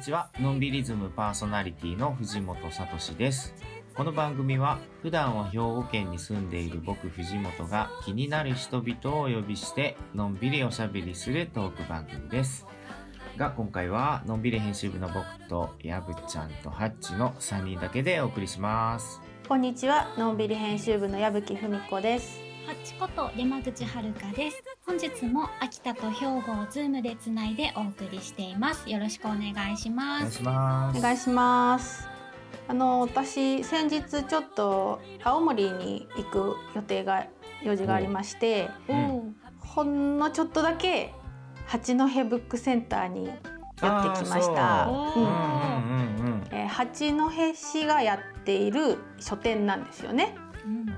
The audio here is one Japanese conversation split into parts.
にちは。のんびりズムパーソナリティの藤本聡です。この番組は普段は兵庫県に住んでいる僕藤本が気になる人々をお呼びしてのんびりおしゃべりするトーク番組です。が今回はのんびり編集部の僕とやぶちゃんとハッチの3人だけでお送りします。こんにちは。のんびり編集部の矢吹文子です。ハッチこと山口遥です。本日も秋田と兵庫をズームでつないでお送りしています。よろしくお願いします。お願いします。お願いします。あの私先日ちょっと青森に行く予定が用事がありまして、うん、ほんのちょっとだけ八戸ブックセンターにやってきました。八戸市がやっている書店なんですよね。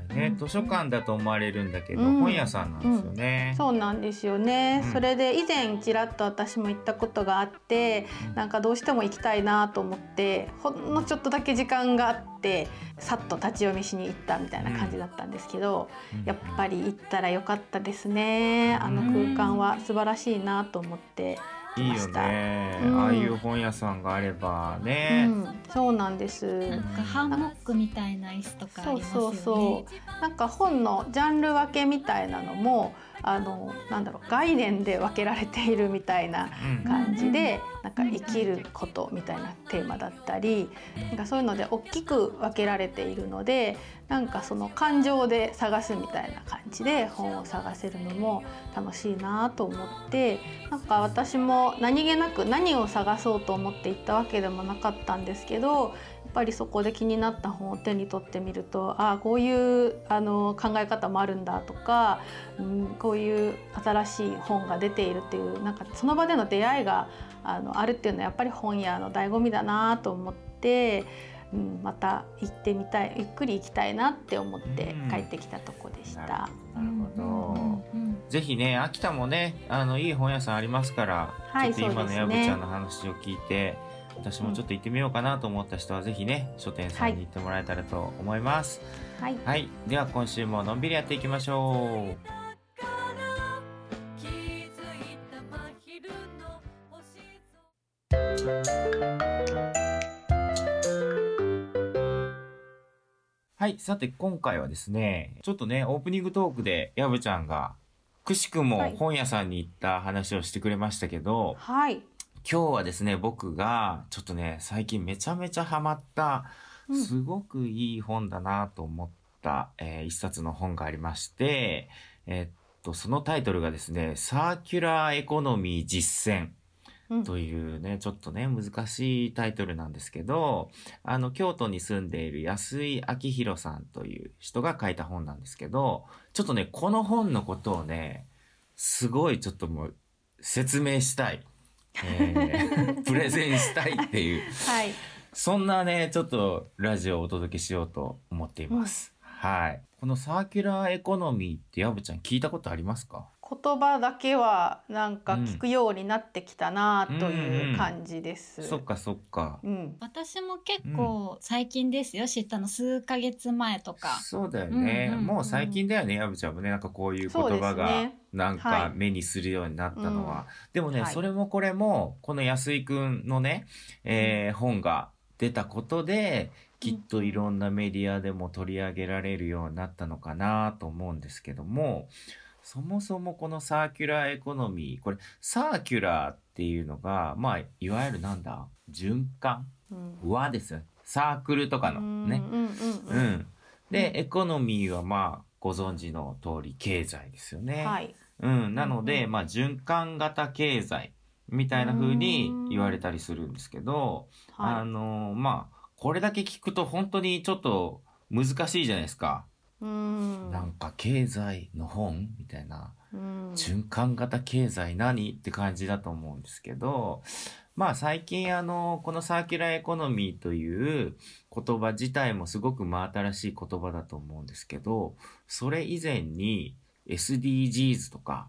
ね、図書館だと思われるんだけど、うん、本屋さんなんですよね、うん、そうなんですよね、うん、それで以前ちらっと私も行ったことがあって、なんかどうしても行きたいなと思ってほんのちょっとだけ時間があってさっと立ち読みしに行ったみたいな感じだったんですけど、やっぱり行ったらよかったですね。あの空間は素晴らしいなと思って。いいよね、うん、ああいう本屋さんがあればね、うん、そうなんです。なんかハンモックみたいな椅子とかありますよね。そうそうそう。なんか本のジャンル分けみたいなのもあのなんだろう概念で分けられているみたいな感じで、うん、なんか生きることみたいなテーマだったり、なんかそういうので大きく分けられているのでなんかその感情で探すみたいな感じで本を探せるのも楽しいなと思ってなんか私も何気なく何を探そうと思って行ったわけでもなかったんですけどっぱりそこで気になった本を手に取ってみるとああこういうあの考え方もあるんだとか、うん、こういう新しい本が出ているっていうなんかその場での出会いがあのあるっていうのはやっぱり本屋の醍醐味だなと思って、うん、また行ってみたいゆっくり行きたいなって思って帰ってきたとこでした。なるほど、ぜひね秋田もねあのいい本屋さんありますから、はい、ちょっと今のやぶちゃんの話を聞いて。私もちょっと行ってみようかなと思った人は、ぜひね、書店さんに行ってもらえたらと思います。はい。はい。では今週ものんびりやっていきましょう。はい。さて、今回はですね、ちょっとね、オープニングトークで、やぶちゃんが、くしくも本屋さんに行った話をしてくれましたけど、はい。今日はですね、僕がちょっとね、最近めちゃめちゃハマった、すごくいい本だなと思った、うん、えー、一冊の本がありまして、えー、っと、そのタイトルがですね、サーキュラーエコノミー実践。というね、ちょっとね、難しいタイトルなんですけど、あの、京都に住んでいる安居昭博さんという人が書いた本なんですけど、ちょっとね、この本のことをね、すごいちょっともう説明したい。えー、プレゼンしたいっていう、はい、そんなね、ちょっとラジオをお届けしようと思っています。うん、はい。このサーキュラーエコノミーってやぶちゃん聞いたことありますか？言葉だけはなんか聞くようになってきたなという感じです。うんうんうん、そっかそっか。うん、私も結構最近ですよ、知ったの数ヶ月前とか。そうだよね。うんうんうん、もう最近だよね、やぶちゃんもね。なんかこういう言葉がなんか目にするようになったのは。はい、でもね、はい、それもこれも、この安居くんのね、えー、本が出たことで、きっといろんなメディアでも取り上げられるようになったのかなと思うんですけども、そもそもこのサーキュラーエコノミー、これ、サーキュラーっていうのが、まあ、いわゆるなんだ循環、うん、輪ですよ。サークルとかのね。うん。で、エコノミーはまあ、ご存知の通り経済ですよね。はい。うん。なので、まあ、循環型経済みたいな風に言われたりするんですけど、あの、まあ、これだけ聞くと本当にちょっと難しいじゃないですか。なんか経済の本みたいな、循環型経済何って感じだと思うんですけど、まあ最近あの、このサーキュラーエコノミーという言葉自体もすごく真新しい言葉だと思うんですけど、それ以前に SDGs とか、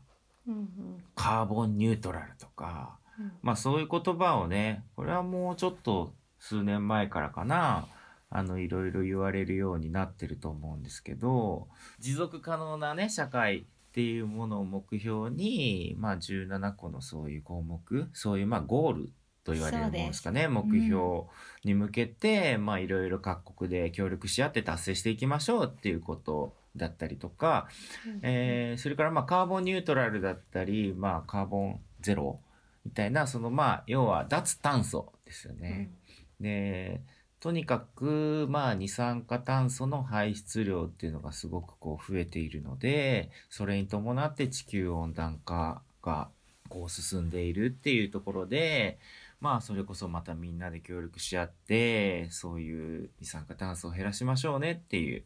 カーボンニュートラルとか、まあそういう言葉をね、これはもうちょっと数年前からかな、あの、いろいろ言われるようになってると思うんですけど、持続可能なね、社会っていうものを目標に、まあ17個のそういう項目、そういうまあゴールっと言われるものですかね目標に向けて、うん、まあいろいろ各国で協力し合って達成していきましょうっていうことだったりとか、うん、えー、それからまあカーボンニュートラルだったり、まあ、カーボンゼロみたいなそのまあ要は脱炭素ですよね。うん、でとにかくまあ二酸化炭素の排出量っていうのがすごくこう増えているのでそれに伴って地球温暖化がこう進んでいるっていうところでまあそれこそまたみんなで協力し合ってそういう二酸化炭素を減らしましょうねっていう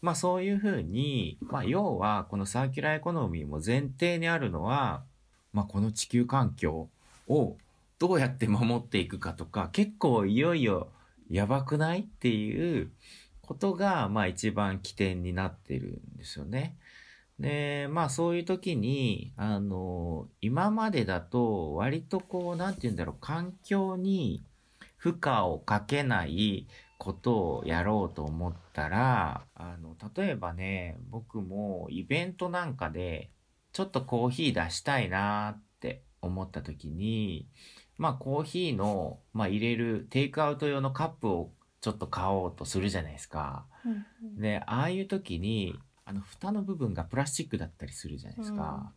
まあそういうふうにまあ要はこのサーキュラーエコノミーも前提にあるのはまあこの地球環境をどうやって守っていくかとか結構いよいよやばくない？っていうことがまあ一番起点になってるんですよね。で、まあそういう時に、あの、今までだと割とこう、なんて言うんだろう、環境に負荷をかけないことをやろうと思ったら、あの、例えばね、僕もイベントなんかで、ちょっとコーヒー出したいなって思った時に、まあコーヒーの、まあ入れるテイクアウト用のカップをちょっと買おうとするじゃないですか。うんうん、で、ああいう時に、あの蓋の部分がプラスチックだったりするじゃないですか。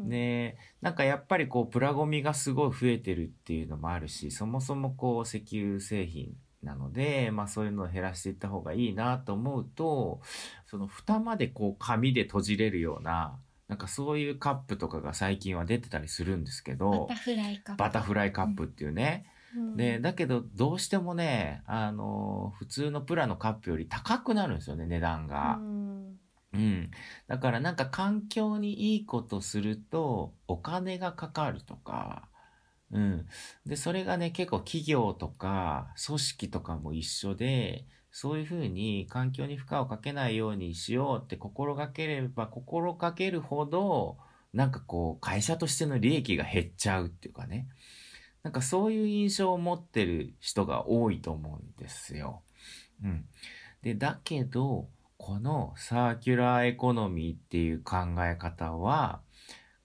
うん、でなんかやっぱりこうプラゴミがすごい増えてるっていうのもあるしそもそもこう石油製品なので、まあそういうのを減らしていった方がいいなと思うとその蓋までこう紙で閉じれるようななんかそういうカップとかが最近は出てたりするんですけどバタフライカップバタフライカップっていうね、うん、でだけどどうしてもねあの普通のプラのカップより高くなるんですよね値段が。うんうん。だからなんか環境にいいことするとお金がかかるとか、うん。で、それがね、結構企業とか組織とかも一緒で、そういうふうに環境に負荷をかけないようにしようって心がければ心がけるほど、なんかこう会社としての利益が減っちゃうっていうかね。なんかそういう印象を持ってる人が多いと思うんですよ。うん。で、だけど、このサーキュラーエコノミーっていう考え方は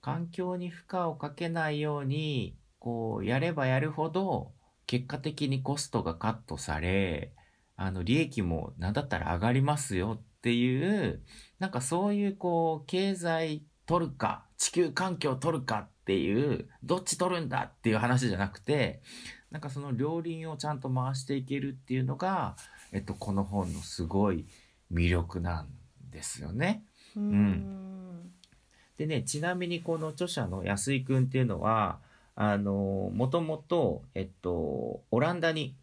環境に負荷をかけないようにこうやればやるほど結果的にコストがカットされあの利益も何だったら上がりますよっていうなんかそういうこう経済取るか地球環境取るかっていうどっち取るんだっていう話じゃなくてなんかその両輪をちゃんと回していけるっていうのが、えっと、この本のすごい魅力なんですよね。うん、でねちなみにこの著者の安井くんっていうのはあのもともと、えっと、オランダに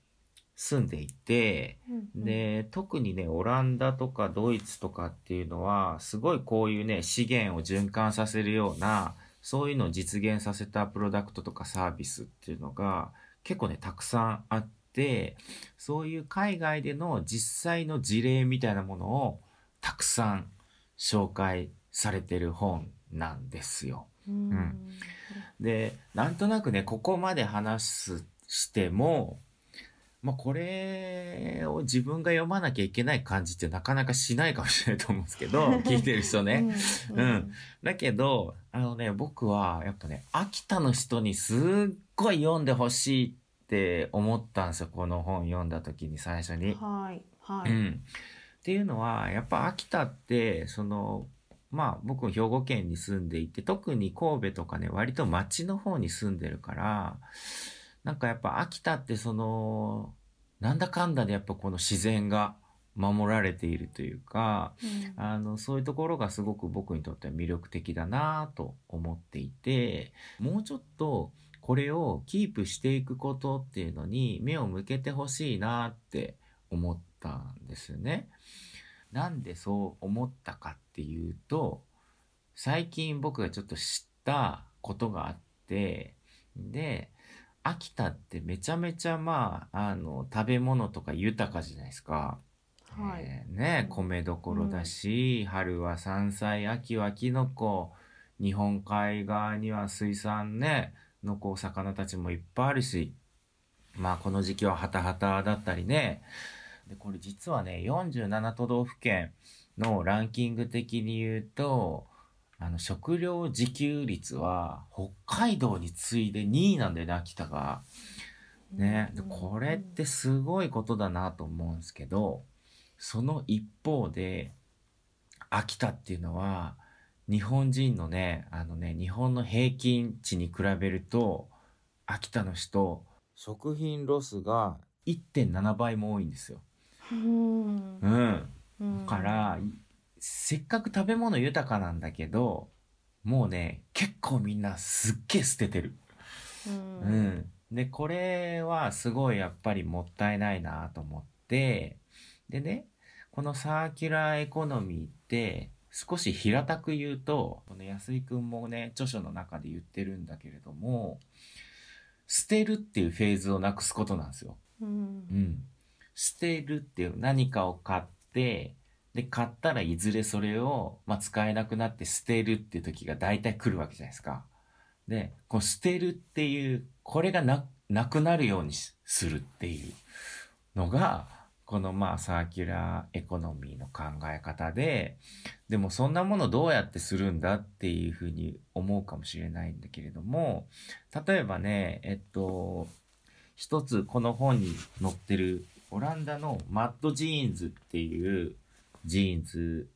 住んでいて、で特にねオランダとかドイツとかっていうのはすごいこういうね資源を循環させるようなそういうのを実現させたプロダクトとかサービスっていうのが結構ねたくさんあって。ってそういう海外での実際の事例みたいなものをたくさん紹介されてる本なんですよ。うん、でなんとなくねここまで話すしてもまあ、これを自分が読まなきゃいけない感じってなかなかしないかもしれないと思うんですけど聞いてる人ね。うん、うん、だけどあのね僕はやっぱね秋田の人にすっごい読んでほしいって思ったんですよこの本読んだ時に最初に。はいはい、うん、っていうのはやっぱ秋田ってそのまあ僕兵庫県に住んでいて特に神戸とかね割と町の方に住んでるからなんかやっぱ秋田ってそのなんだかんだでやっぱこの自然が守られているというか、うん、あのそういうところがすごく僕にとっては魅力的だなと思っていてもうちょっとこれをキープしていくことっていうのに目を向けてほしいなって思ったんですよね。なんでそう思ったかっていうと最近僕がちょっと知ったことがあってで秋田ってめちゃめちゃまああの食べ物とか豊かじゃないですか。はい、えー、ね米どころだし、うん、春は山菜秋はきのこ日本海側には水産ねのこう魚たちもいっぱいあるし、まあこの時期はハタハタだったりね。で、これ実はね、47都道府県のランキング的に言うと、あの、食料自給率は北海道に次いで2位なんだよね、秋田が。ね、これってすごいことだなと思うんですけどその一方で秋田っていうのは日本人のねあのね日本の平均値に比べると秋田の人食品ロスが1.7倍も多いんですよ。うん、うん、だからせっかく食べ物豊かなんだけどもうね結構みんなすっげえ捨ててる。うん、うん、でこれはすごいやっぱりもったいないなと思ってでねこのサーキュラーエコノミーって少し平たく言うとこの安井くんもね著書の中で言ってるんだけれども捨てるっていうフェーズをなくすことなんですよ。うん、うん、捨てるっていう何かを買ってで買ったらいずれそれを、まあ、使えなくなって捨てるっていう時が大体来るわけじゃないですか。でこう捨てるっていうこれがななくなるようにするっていうのがこのまあサーキュラーエコノミーの考え方ででもそんなものどうやってするんだっていうふうに思うかもしれないんだけれども例えばねえっと一つこの本に載ってるオランダのマッドジーンズっていうジーンズ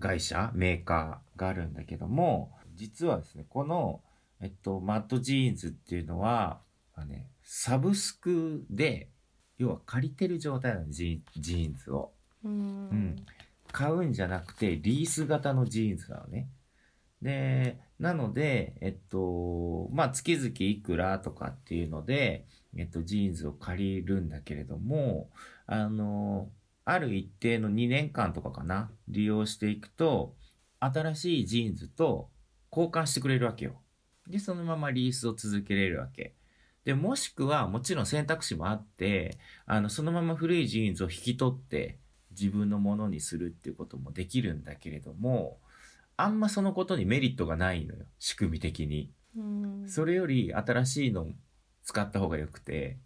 会社メーカーがあるんだけども実はですねこの、えっと、マッドジーンズっていうのは、ね、サブスクで要は借りてる状態なのジジーンズを。うん、買うんじゃなくてリース型のジーンズなのね。で、なので、えっと、まあ、月々いくらとかっていうので、えっと、ジーンズを借りるんだけれども、あの、ある一定の2年間とかかな、利用していくと、新しいジーンズと交換してくれるわけよ。で、そのままリースを続けれるわけ。で、もしくは、もちろん選択肢もあって、あの、そのまま古いジーンズを引き取って自分のものにするっていうこともできるんだけれども、あんまそのことにメリットがないのよ。仕組み的に。それより新しいの使った方がよくて。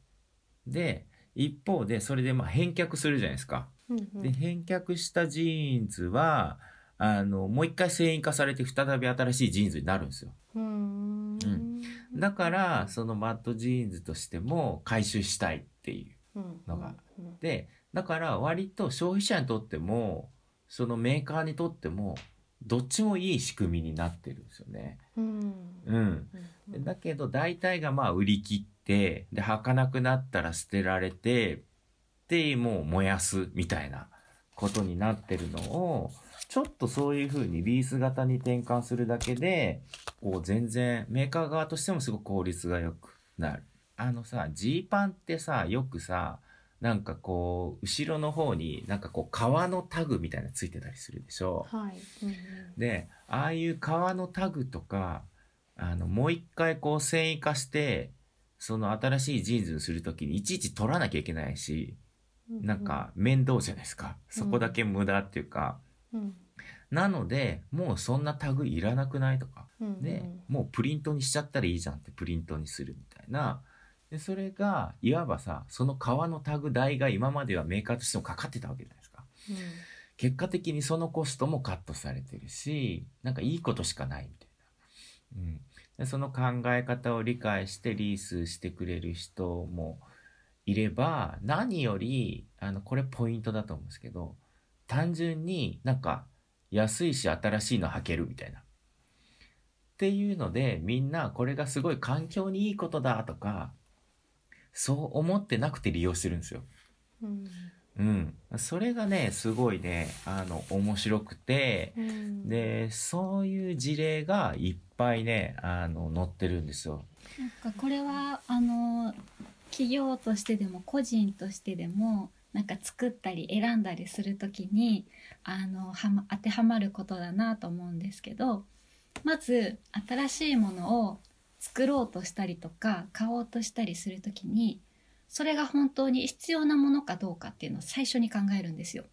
で、一方で、それでまあ返却するじゃないですか。で、返却したジーンズは、あの、もう一回繊維化されて再び新しいジーンズになるんですよ。うん。だからそのマッドジーンズとしても回収したいっていうのが、でだから割と消費者にとってもそのメーカーにとってもどっちもいい仕組みになってるんですよね。うん、うん、だけど大体がまあ売り切ってで履かなくなったら捨てられてでもう燃やすみたいなことになってるのをちょっとそういう風にリース型に転換するだけで、こう全然メーカー側としてもすごく効率が良くなる。あのさ、ジーパンってさ、よくさ、なんかこう、後ろの方になんかこう、革のタグみたいなついてたりするでしょ？はい。うん、で、ああいう革のタグとか、あの、もう一回こう繊維化して、その新しいジーンズにするときにいちいち取らなきゃいけないし、なんか面倒じゃないですか。そこだけ無駄っていうか、うん、なのでもうそんなタグいらなくないとか、うんうん、でもうプリントにしちゃったらいいじゃんってプリントにするみたいな。でそれがいわばさその革のタグ代が今まではメーカーとしてもかかってたわけじゃないですか、うん、結果的にそのコストもカットされてるしなんかいいことしかないみたいな、うん、でその考え方を理解してリースしてくれる人もいれば何よりあのこれポイントだと思うんですけど単純になんか安いし新しいの履けるみたいな。っていうのでみんなこれがすごい環境にいいことだとかそう思ってなくて利用してるんですよ。うん、うん、それがねすごいねあの面白くて、うん、でそういう事例がいっぱいねあの載ってるんですよ。なんかこれはあの企業としてでも個人としてでもなんか作ったり選んだりする時にあのは、ま、当てはまることだなと思うんですけどまず新しいものを作ろうとしたりとか買おうとしたりする時にそれが本当に必要なものかどうかっていうのを最初に考えるんですよ。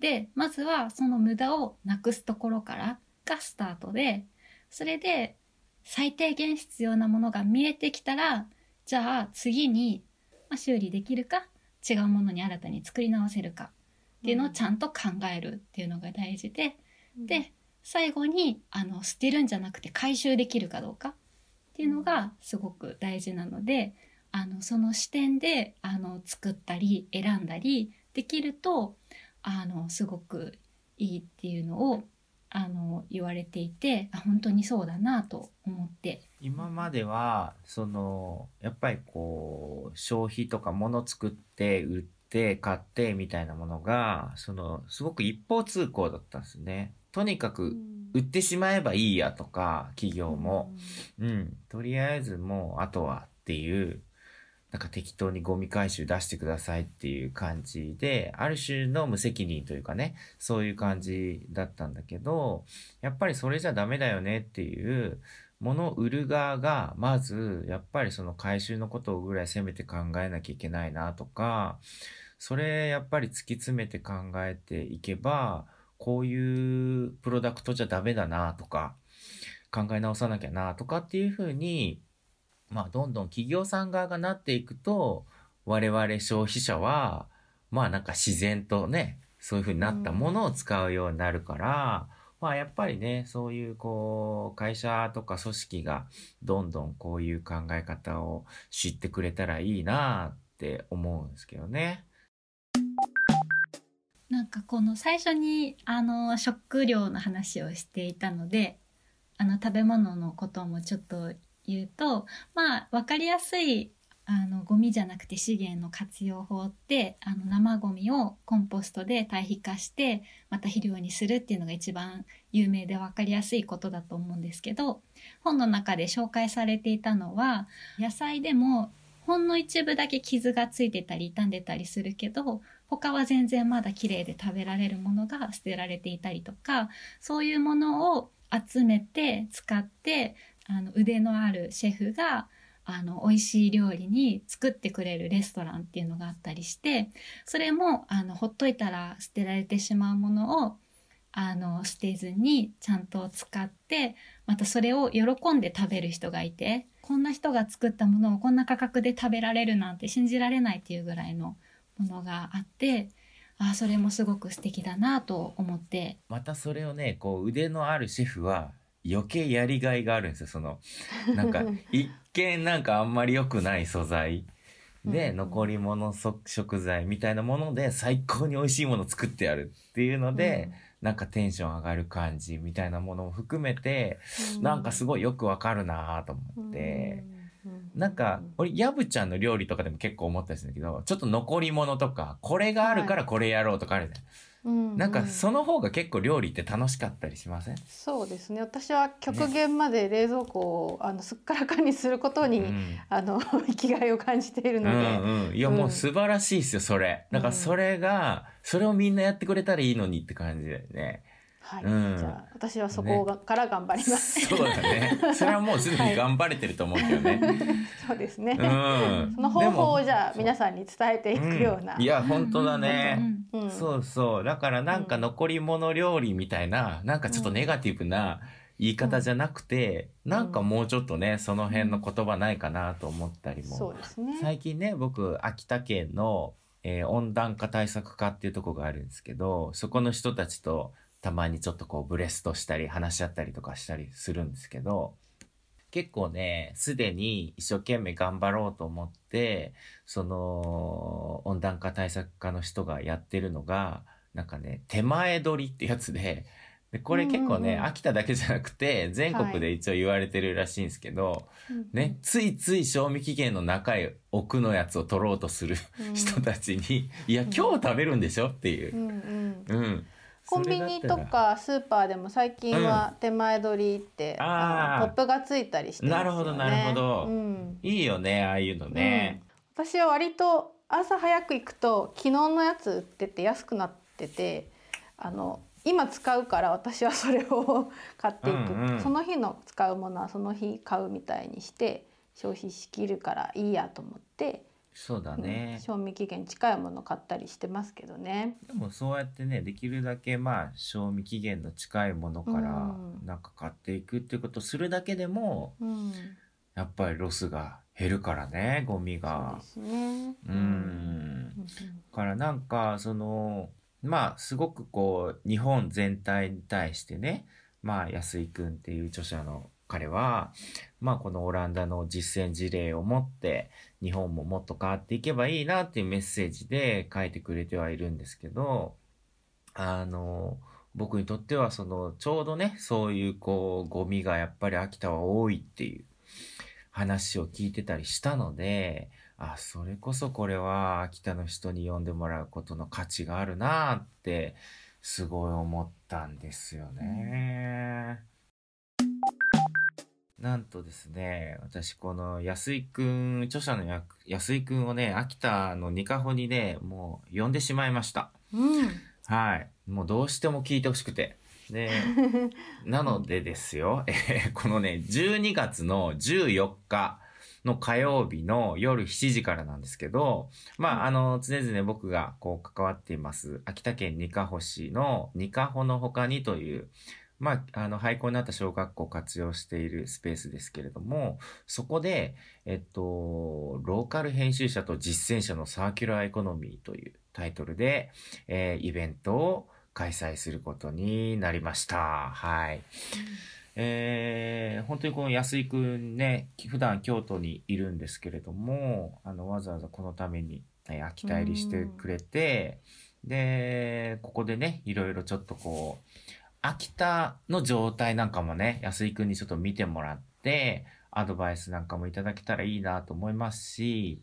でまずはその無駄をなくすところからがスタートでそれで最低限必要なものが見えてきたらじゃあ次に、まあ、修理できるか違うものに新たに作り直せるかっていうのをちゃんと考えるっていうのが大事で、うん、で最後にあの捨てるんじゃなくて回収できるかどうかっていうのがすごく大事なのであのその視点であの作ったり選んだりできるとあのすごくいいっていうのをあの言われていてあ本当にそうだなと思って。今まではそのやっぱりこう消費とか物作って売って買ってみたいなものがそのすごく一方通行だったんですね。とにかく売ってしまえばいいやとか企業も、うん、うん、とりあえずもうあとはっていうなんか適当にゴミ回収出してくださいっていう感じで、ある種の無責任というかね、そういう感じだったんだけど、やっぱりそれじゃダメだよねっていう、ものを売る側が、まず、やっぱりその回収のことをぐらいせめて考えなきゃいけないなとか、それやっぱり突き詰めて考えていけば、こういうプロダクトじゃダメだなとか、考え直さなきゃなとかっていうふうにまあ、どんどん企業さん側がなっていくと、我々消費者は、まあなんか自然とね、そういうふうになったものを使うようになるから、うん、まあやっぱりね、そういうこう、会社とか組織がどんどんこういう考え方を知ってくれたらいいなって思うんですけどね。なんかこの最初にあの食料の話をしていたのであの食べ物のこともちょっと言うとまあ分かりやすいあのゴミじゃなくて資源の活用法ってあの生ゴミをコンポストで堆肥化してまた肥料にするっていうのが一番有名で分かりやすいことだと思うんですけど本の中で紹介されていたのは野菜でもほんの一部だけ傷がついてたり傷んでたりするけど他は全然まだ綺麗で食べられるものが捨てられていたりとかそういうものを集めて使ってあの腕のあるシェフがあの美味しい料理に作ってくれるレストランっていうのがあったりしてそれもあのほっといたら捨てられてしまうものをあの捨てずにちゃんと使ってまたそれを喜んで食べる人がいてこんな人が作ったものをこんな価格で食べられるなんて信じられないっていうぐらいのものがあってあそれもすごく素敵だなと思って。またそれをねこう腕のあるシェフは余計やりがいがあるんですよ。その、なんか、一見なんかあんまり良くない素材。で、残り物食材みたいなもので最高に美味しいもの作ってやるっていうので、なんかテンション上がる感じみたいなものも含めて、なんかすごいよくわかるなと思って、なんか、俺、ヤブちゃんの料理とかでも結構思ったりするんだけど、ちょっと残り物とか、これがあるからこれやろうとかあるじゃん。なんかその方が結構料理って楽しかったりしません？そうですね。私は極限まで冷蔵庫を、あのすっからかにすることに、うん、あの 生きがいを感じているので、うんうん、いや、もう素晴らしいですよそれ。だからそれが、それをみんなやってくれたらいいのにって感じだよねはい、うん、じゃあ私はそこが、ね、から頑張ります。そうだね。それはもうすでに頑張れてると思うけどね。はい、そうですね。うん、その方法をじゃあ皆さんに伝えていくような。うん、いや本当だね、うん。そうそうだからなんか残り物料理みたいななんかちょっとネガティブな言い方じゃなくて、うん、なんかもうちょっとねその辺の言葉ないかなと思ったりも。そうですね。最近ね僕秋田県のえー、温暖化対策課っていうとこがあるんですけどそこの人たちとたまにちょっとこうブレストしたり話し合ったりとかしたりするんですけど、結構ね、すでに一生懸命頑張ろうと思って、その温暖化対策課の人がやってるのが、なんかね、手前取りってやつで、でこれ結構ね、秋田だけじゃなくて、全国で一応言われてるらしいんですけど、はい、ね、ついつい賞味期限の中へ奥のやつを取ろうとする人たちに、いや、今日食べるんでしょっていう。うん、うんコンビニとかスーパーでも最近は手前取りって、うん、あポップがついたりしてね。なるほどなるほど、うん、いいよねああいうのね、うん、私は割と朝早く行くと昨日のやつ売ってて安くなっててあの今使うから私はそれを 買っていく、うんうん、その日の使うものはその日買うみたいにして消費しきるからいいやと思ってそうだね、うん、賞味期限近いもの買ったりしてますけどね。でもそうやってねできるだけまあ賞味期限の近いものからなんか買っていくっていうことするだけでも、うん、やっぱりロスが減るからねゴミが。そうですね。うん、からなんかそのまあすごくこう日本全体に対してねまあ安井君っていう著者の彼は、まあこのオランダの実践事例を持って日本ももっと変わっていけばいいなっていうメッセージで書いてくれてはいるんですけど、あの、僕にとってはそのちょうどね、そういうこうゴミがやっぱり秋田は多いっていう話を聞いてたりしたので、あ、それこそこれは秋田の人に読んでもらうことの価値があるなってすごい思ったんですよね。なんとですね、私この安井くん、著者の安井くんをね、秋田のニカホにね、もう呼んでしまいました。うん、はい。もうどうしても聞いてほしくて。で、なのでですよ、えー、このね、12月の14日、の火曜日の夜7時からなんですけど、まあ、あの、常々僕がこう関わっています、秋田県にかほ市のにかほの他にという、まあ、あの、廃校になった小学校を活用しているスペースですけれども、そこで、えっと、ローカル編集者と実践者のサーキュラーエコノミーというタイトルで、えー、イベントを開催することになりました。はい。うんえー、本当にこの安井くんね、普段京都にいるんですけれども、あの、わざわざこのために、え秋田入りしてくれて、で、ここでね、いろいろちょっとこう、秋田の状態なんかもね、安井くんにちょっと見てもらって、アドバイスなんかもいただけたらいいなと思いますし、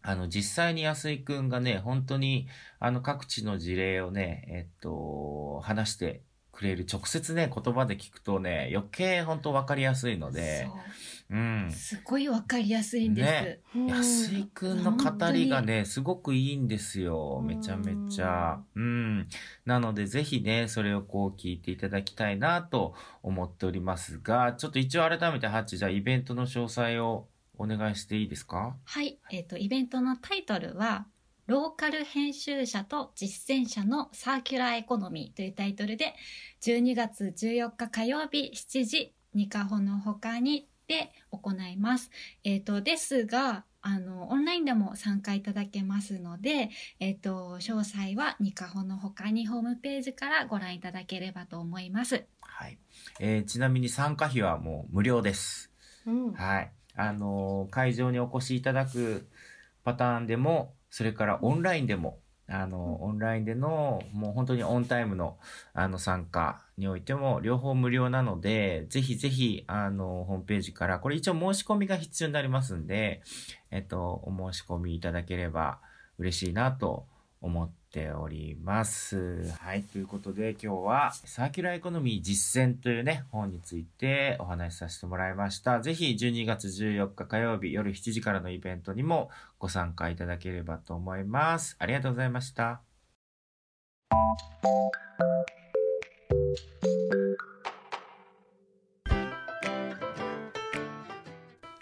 あの、実際に安井くんがね、本当に、あの、各地の事例をね、えっと、話してくれる直接ね言葉で聞くとね余計本当分かりやすいのでう。ん、すごい分かりやすいんです、ね、安井くんの語りがねすごくいいんですよめちゃめちゃ。うん。なのでぜひねそれをこう聞いていただきたいなと思っておりますがちょっと一応改めてハッチじゃあイベントの詳細をお願いしていいですか？はい。えっ、ー、とイベントのタイトルはローカル編集者と実践者のサーキュラーエコノミーというタイトルで、12月14日火曜日7時、ニカホの他にで行います。えっ、ー、と、ですが、あの、オンラインでも参加いただけますので、えっ、ー、と、詳細はニカホの他にホームページからご覧いただければと思います。はい。えー、ちなみに参加費はもう無料です。うん、はい。あの会場にお越しいただくパターンでも、それからオンラインでも、あの、オンラインでの、もう本当にオンタイムの、あの、参加においても、両方無料なので、ぜひぜひ、あの、ホームページから、これ一応申し込みが必要になりますんで、えっと、お申し込みいただければ嬉しいなと思ってております。はい。ということで今日はサーキュラーエコノミー実践というね、本についてお話しさせてもらいました。ぜひ12月14日火曜日夜7時からのイベントにもご参加いただければと思います。ありがとうございました。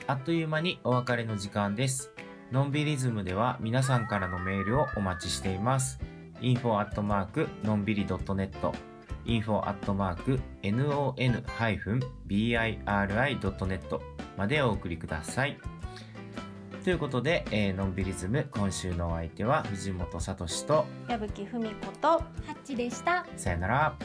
あっという間にお別れの時間です。のんびりズムでは皆さんからのメールをお待ちしています。info アットマークのんびり .net info アットマーク non-biri.net までお送りください。ということで、えー、のんびりズム今週のお相手は藤本聡と矢吹文子とハッチでした。さよなら。